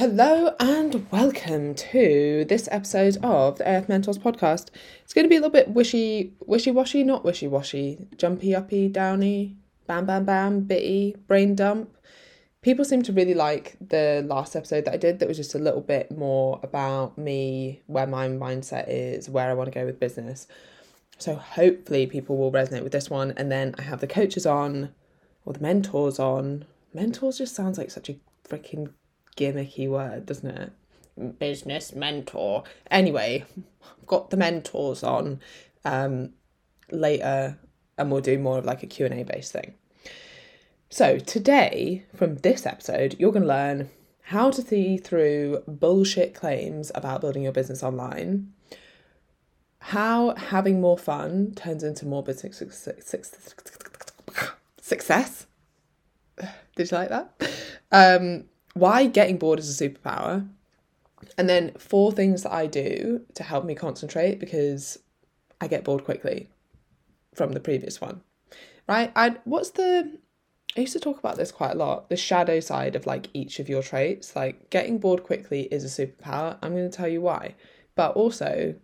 Hello and welcome to this episode of the AF Mentors podcast. It's going to be a little bit wishy, wishy washy, not wishy washy, jumpy uppy, downy, bam bam bam, bitty, brain dump. People seem to really like the last episode that I did that was just a little bit more about me, where my mindset is, where I want to go with business. So hopefully people will resonate with this one. And then I have the coaches on, or the mentors on. Mentors just sounds like such a freaking gimmicky word, doesn't it? Business mentor. Anyway, I've got the mentors on um, later, and we'll do more of like a Q and A based thing. So today, from this episode, you're going to learn how to see through bullshit claims about building your business online. How having more fun turns into more business success. Did you like that? Um, why getting bored is a superpower. And then four things that I do to help me concentrate because I get bored quickly from the previous one. Right? I what's the I used to talk about this quite a lot. The shadow side of like each of your traits, like getting bored quickly is a superpower. I'm going to tell you why. But also,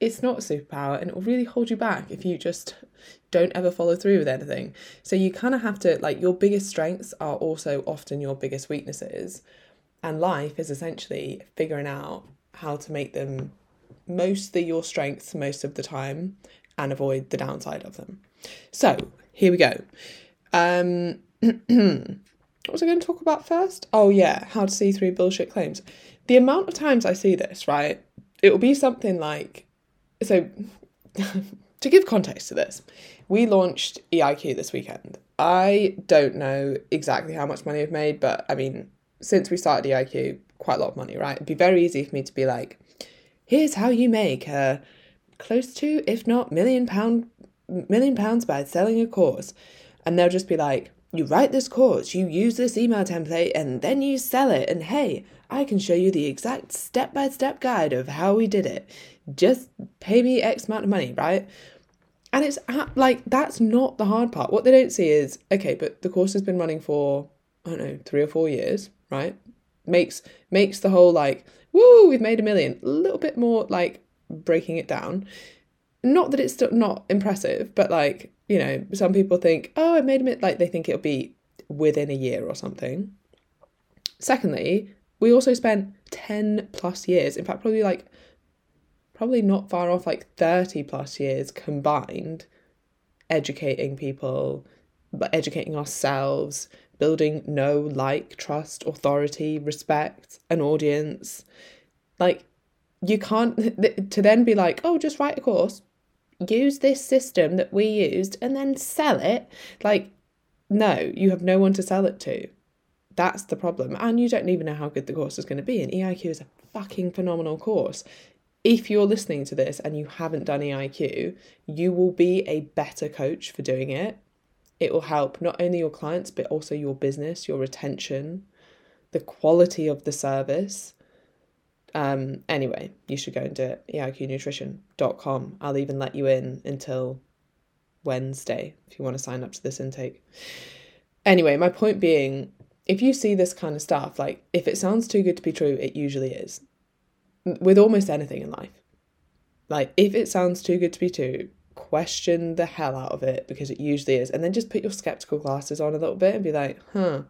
it's not a superpower and it will really hold you back if you just don't ever follow through with anything. So you kind of have to like your biggest strengths are also often your biggest weaknesses. And life is essentially figuring out how to make them mostly your strengths most of the time and avoid the downside of them. So, here we go. Um what was I going to talk about first? Oh yeah, how to see through bullshit claims. The amount of times I see this, right? It will be something like so to give context to this, we launched EIQ this weekend. I don't know exactly how much money we've made, but I mean, since we started EIQ, quite a lot of money, right? It'd be very easy for me to be like, here's how you make a close to, if not million pound million pounds by selling a course. And they'll just be like, you write this course, you use this email template, and then you sell it. And hey, I can show you the exact step by step guide of how we did it. Just pay me X amount of money, right? And it's like, that's not the hard part. What they don't see is, okay, but the course has been running for, I don't know, three or four years, right? Makes, makes the whole like, woo, we've made a million, a little bit more like breaking it down. Not that it's still not impressive, but like, you know, some people think, oh, I made a like they think it'll be within a year or something. Secondly, we also spent 10 plus years, in fact, probably like probably not far off like 30 plus years combined educating people but educating ourselves building know like trust authority respect an audience. Like you can't to then be like oh just write a course use this system that we used and then sell it. Like no you have no one to sell it to that's the problem and you don't even know how good the course is going to be and eiq is a fucking phenomenal course if you're listening to this and you haven't done EIQ, you will be a better coach for doing it. It will help not only your clients, but also your business, your retention, the quality of the service. Um, anyway, you should go and do it. EIQnutrition.com. I'll even let you in until Wednesday if you want to sign up to this intake. Anyway, my point being, if you see this kind of stuff, like if it sounds too good to be true, it usually is with almost anything in life. Like, if it sounds too good to be true, question the hell out of it because it usually is. And then just put your skeptical glasses on a little bit and be like, huh,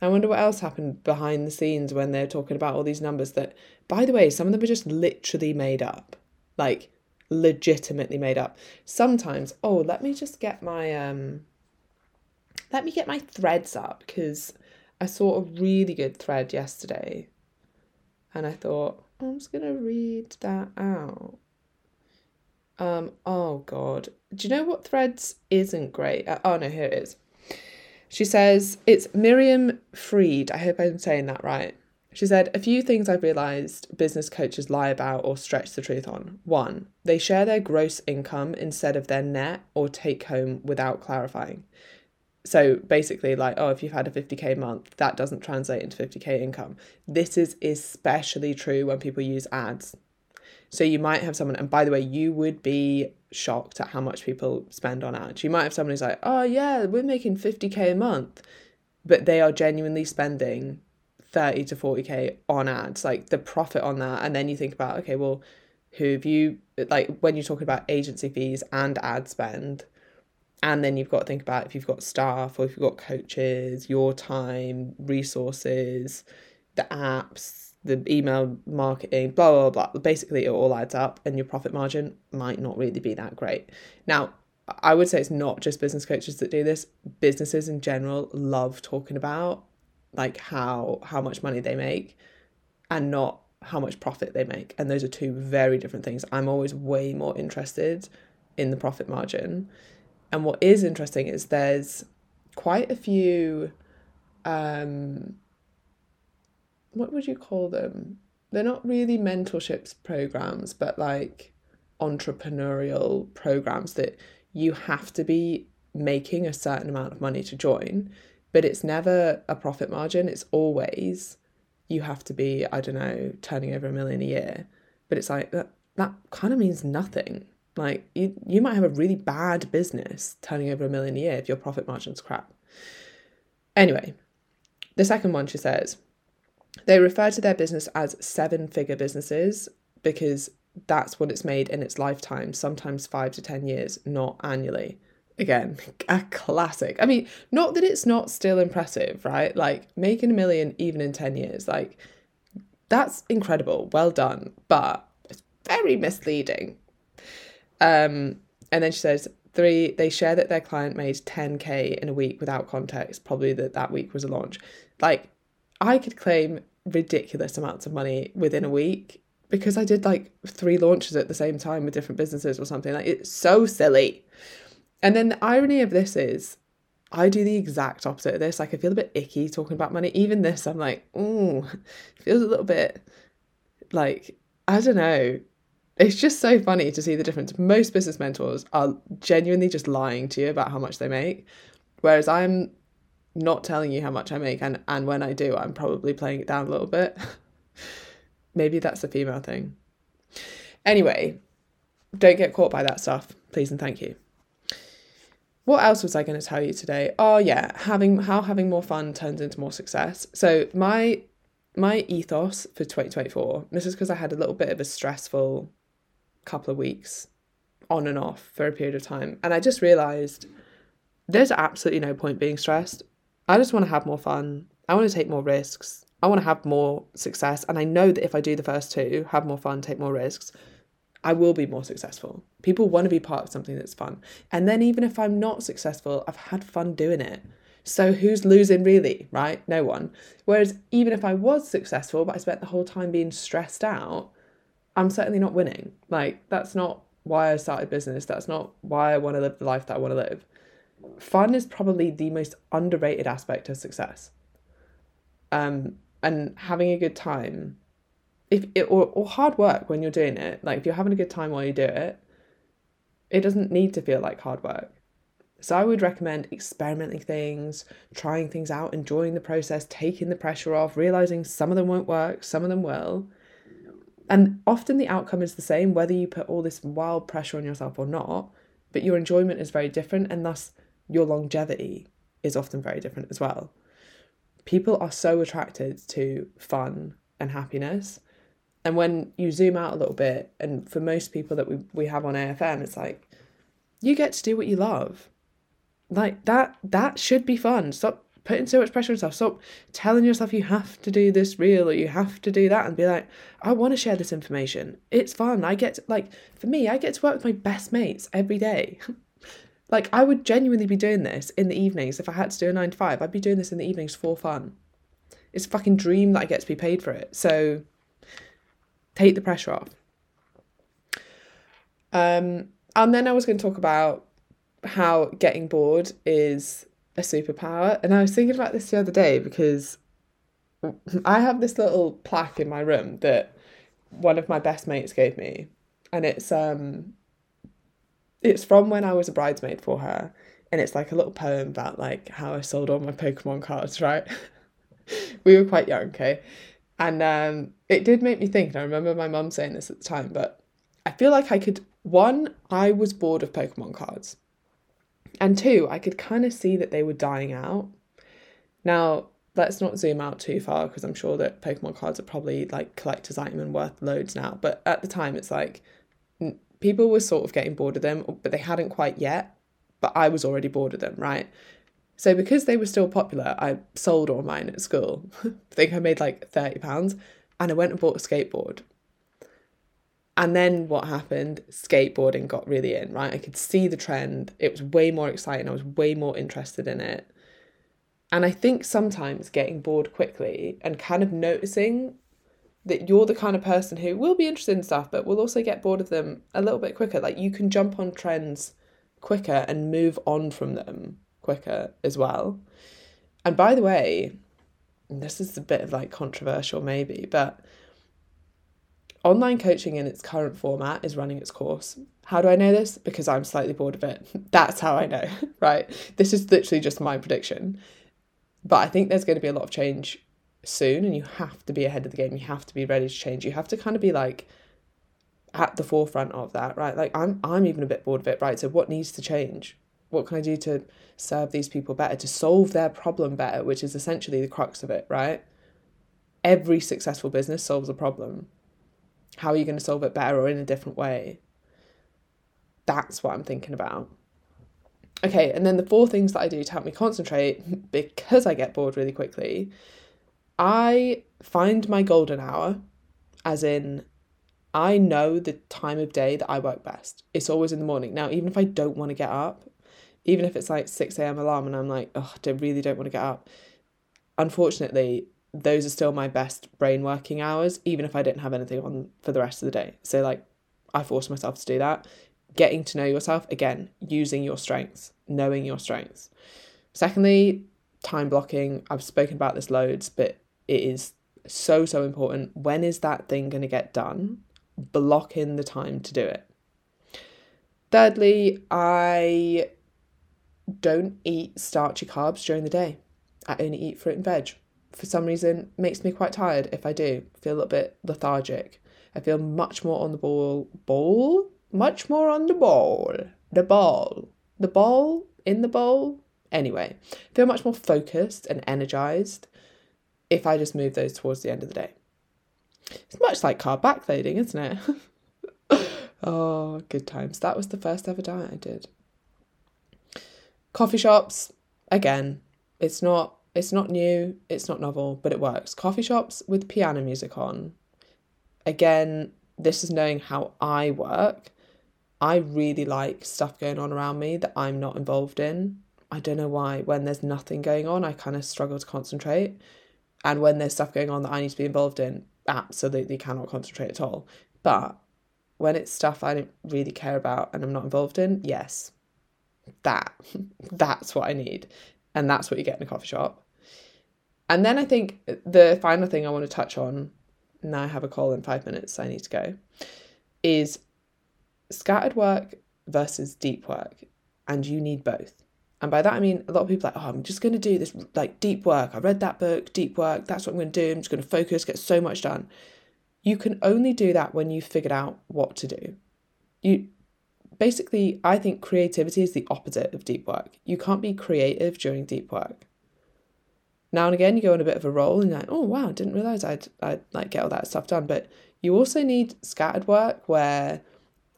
I wonder what else happened behind the scenes when they're talking about all these numbers that, by the way, some of them are just literally made up. Like, legitimately made up. Sometimes, oh, let me just get my, um, let me get my threads up because I saw a really good thread yesterday and I thought, I'm just gonna read that out. Um, oh god. Do you know what threads isn't great? Uh, oh no, here it is. She says, it's Miriam Freed. I hope I'm saying that right. She said, a few things I've realised business coaches lie about or stretch the truth on. One, they share their gross income instead of their net or take home without clarifying so basically like oh if you've had a 50k month that doesn't translate into 50k income. This is especially true when people use ads. So you might have someone and by the way you would be shocked at how much people spend on ads. You might have someone who's like oh yeah we're making 50k a month but they are genuinely spending 30 to 40k on ads, like the profit on that. And then you think about, okay, well, who have you, like when you're talking about agency fees and ad spend, and then you've got to think about if you've got staff or if you've got coaches, your time, resources, the apps, the email marketing, blah, blah, blah. Basically, it all adds up, and your profit margin might not really be that great. Now, I would say it's not just business coaches that do this. Businesses in general love talking about like how how much money they make and not how much profit they make. And those are two very different things. I'm always way more interested in the profit margin. And what is interesting is there's quite a few um what would you call them? They're not really mentorships programs, but like entrepreneurial programs that you have to be making a certain amount of money to join, but it's never a profit margin. It's always you have to be, I don't know, turning over a million a year. But it's like that that kind of means nothing. Like you you might have a really bad business turning over a million a year if your profit margin's crap. Anyway, the second one she says, they refer to their business as seven figure businesses because that's what it's made in its lifetime, sometimes five to 10 years, not annually. Again, a classic. I mean, not that it's not still impressive, right? Like making a million even in 10 years, like that's incredible. Well done. But it's very misleading. Um, and then she says, three, they share that their client made 10K in a week without context, probably that that week was a launch. Like, I could claim ridiculous amounts of money within a week because I did like three launches at the same time with different businesses or something. Like it's so silly. And then the irony of this is I do the exact opposite of this. Like I feel a bit icky talking about money. Even this, I'm like, oh, feels a little bit like, I don't know. It's just so funny to see the difference. Most business mentors are genuinely just lying to you about how much they make. Whereas I'm not telling you how much I make and, and when I do, I'm probably playing it down a little bit. Maybe that's a female thing. Anyway, don't get caught by that stuff, please and thank you. What else was I going to tell you today? Oh yeah, having how having more fun turns into more success. So my my ethos for 2024, this is because I had a little bit of a stressful couple of weeks on and off for a period of time. And I just realized there's absolutely no point being stressed. I just want to have more fun. I want to take more risks. I want to have more success. And I know that if I do the first two, have more fun, take more risks, I will be more successful. People want to be part of something that's fun. And then even if I'm not successful, I've had fun doing it. So who's losing really, right? No one. Whereas even if I was successful, but I spent the whole time being stressed out, I'm certainly not winning. Like that's not why I started business. That's not why I want to live the life that I want to live. Fun is probably the most underrated aspect of success. Um, and having a good time if it or, or hard work when you're doing it like if you're having a good time while you do it it doesn't need to feel like hard work so i would recommend experimenting things trying things out enjoying the process taking the pressure off realizing some of them won't work some of them will and often the outcome is the same whether you put all this wild pressure on yourself or not but your enjoyment is very different and thus your longevity is often very different as well people are so attracted to fun and happiness. And when you zoom out a little bit, and for most people that we, we have on AFM, it's like you get to do what you love. Like that that should be fun. Stop putting so much pressure on yourself. Stop telling yourself you have to do this reel or you have to do that and be like, I want to share this information. It's fun. I get to, like for me, I get to work with my best mates every day. Like, I would genuinely be doing this in the evenings if I had to do a nine to five. I'd be doing this in the evenings for fun. It's a fucking dream that I get to be paid for it. So, take the pressure off. Um, and then I was going to talk about how getting bored is a superpower. And I was thinking about this the other day because I have this little plaque in my room that one of my best mates gave me. And it's um it's from when I was a bridesmaid for her, and it's like a little poem about like how I sold all my Pokemon cards, right? we were quite young, okay? And um, it did make me think, and I remember my mum saying this at the time, but I feel like I could, one, I was bored of Pokemon cards. And two, I could kind of see that they were dying out. Now, let's not zoom out too far because I'm sure that Pokemon cards are probably like collector's item and worth loads now. But at the time, it's like people were sort of getting bored of them, but they hadn't quite yet. But I was already bored of them, right? So because they were still popular, I sold all mine at school. I think I made like thirty pounds, and I went and bought a skateboard. And then what happened? Skateboarding got really in, right? I could see the trend. It was way more exciting. I was way more interested in it. And I think sometimes getting bored quickly and kind of noticing that you're the kind of person who will be interested in stuff, but will also get bored of them a little bit quicker. Like you can jump on trends quicker and move on from them quicker as well. And by the way, this is a bit of like controversial maybe, but online coaching in its current format is running its course. How do I know this? Because I'm slightly bored of it. That's how I know, right? This is literally just my prediction. But I think there's going to be a lot of change soon, and you have to be ahead of the game. You have to be ready to change. You have to kind of be like at the forefront of that, right? Like I'm I'm even a bit bored of it, right? So what needs to change? What can I do to serve these people better, to solve their problem better, which is essentially the crux of it, right? Every successful business solves a problem. How are you going to solve it better or in a different way? That's what I'm thinking about. Okay, and then the four things that I do to help me concentrate because I get bored really quickly, I find my golden hour, as in, I know the time of day that I work best. It's always in the morning. Now, even if I don't want to get up, even if it's like 6 a.m. alarm and I'm like, oh, I really don't want to get up, unfortunately, those are still my best brain working hours, even if I didn't have anything on for the rest of the day. So, like, I force myself to do that getting to know yourself again, using your strengths, knowing your strengths. Secondly, time blocking. I've spoken about this loads, but it is so, so important. When is that thing going to get done? Block in the time to do it. Thirdly, I don't eat starchy carbs during the day. I only eat fruit and veg. For some reason, makes me quite tired if I do. I feel a little bit lethargic. I feel much more on the ball ball much more on the ball. The ball. The ball in the bowl. Anyway, feel much more focused and energized if I just move those towards the end of the day. It's much like carb backloading, isn't it? oh, good times. That was the first ever diet I did. Coffee shops, again, it's not it's not new, it's not novel, but it works. Coffee shops with piano music on. Again, this is knowing how I work I really like stuff going on around me that I'm not involved in. I don't know why. When there's nothing going on, I kind of struggle to concentrate. And when there's stuff going on that I need to be involved in, absolutely cannot concentrate at all. But when it's stuff I don't really care about and I'm not involved in, yes, that that's what I need. And that's what you get in a coffee shop. And then I think the final thing I want to touch on, now I have a call in five minutes, so I need to go, is scattered work versus deep work, and you need both. And by that I mean a lot of people like, oh, I'm just going to do this like deep work. I read that book, deep work. That's what I'm going to do. I'm just going to focus, get so much done. You can only do that when you've figured out what to do. You basically, I think creativity is the opposite of deep work. You can't be creative during deep work. Now and again, you go on a bit of a roll and you're like, oh wow, I didn't realize I'd I'd like get all that stuff done. But you also need scattered work where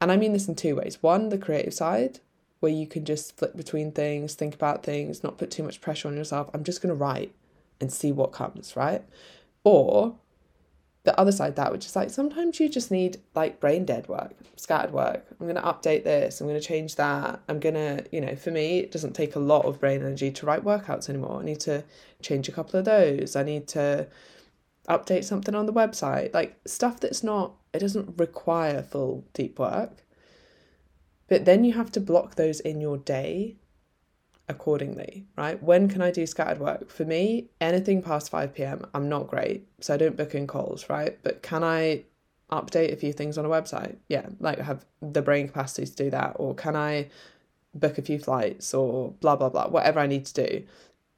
and I mean this in two ways. One, the creative side, where you can just flip between things, think about things, not put too much pressure on yourself. I'm just going to write and see what comes, right? Or the other side that which is like sometimes you just need like brain dead work scattered work. I'm to update this i'm to change that. I'm to you know for me it doesn't take a lot of brain energy to write workouts anymore. I need to change a couple of those. I need to update something on the website. Like stuff that's not it doesn't require full deep work. But then you have to block those in your day accordingly, right? When can I do scattered work? For me, anything past 5 p.m., I'm not great. So I don't book in calls, right? But can I update a few things on a website? Yeah, like have the brain capacity to do that. Or can I book a few flights or blah, blah, blah, whatever I need to do?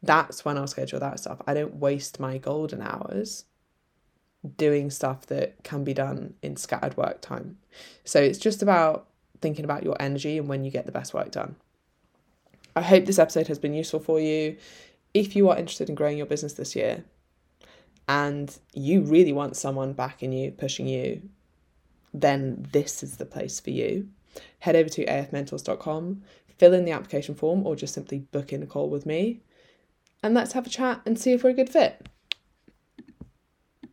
That's when I'll schedule that stuff. I don't waste my golden hours doing stuff that can be done in scattered work time. So it's just about thinking about your energy and when you get the best work done. I hope this episode has been useful for you. if you are interested in growing your business this year and you really want someone backing you, pushing you, then this is the place for you. Head over to afmentors.com, fill in the application form, or just simply book in a call with me, and let's have a chat and see if we're a good fit.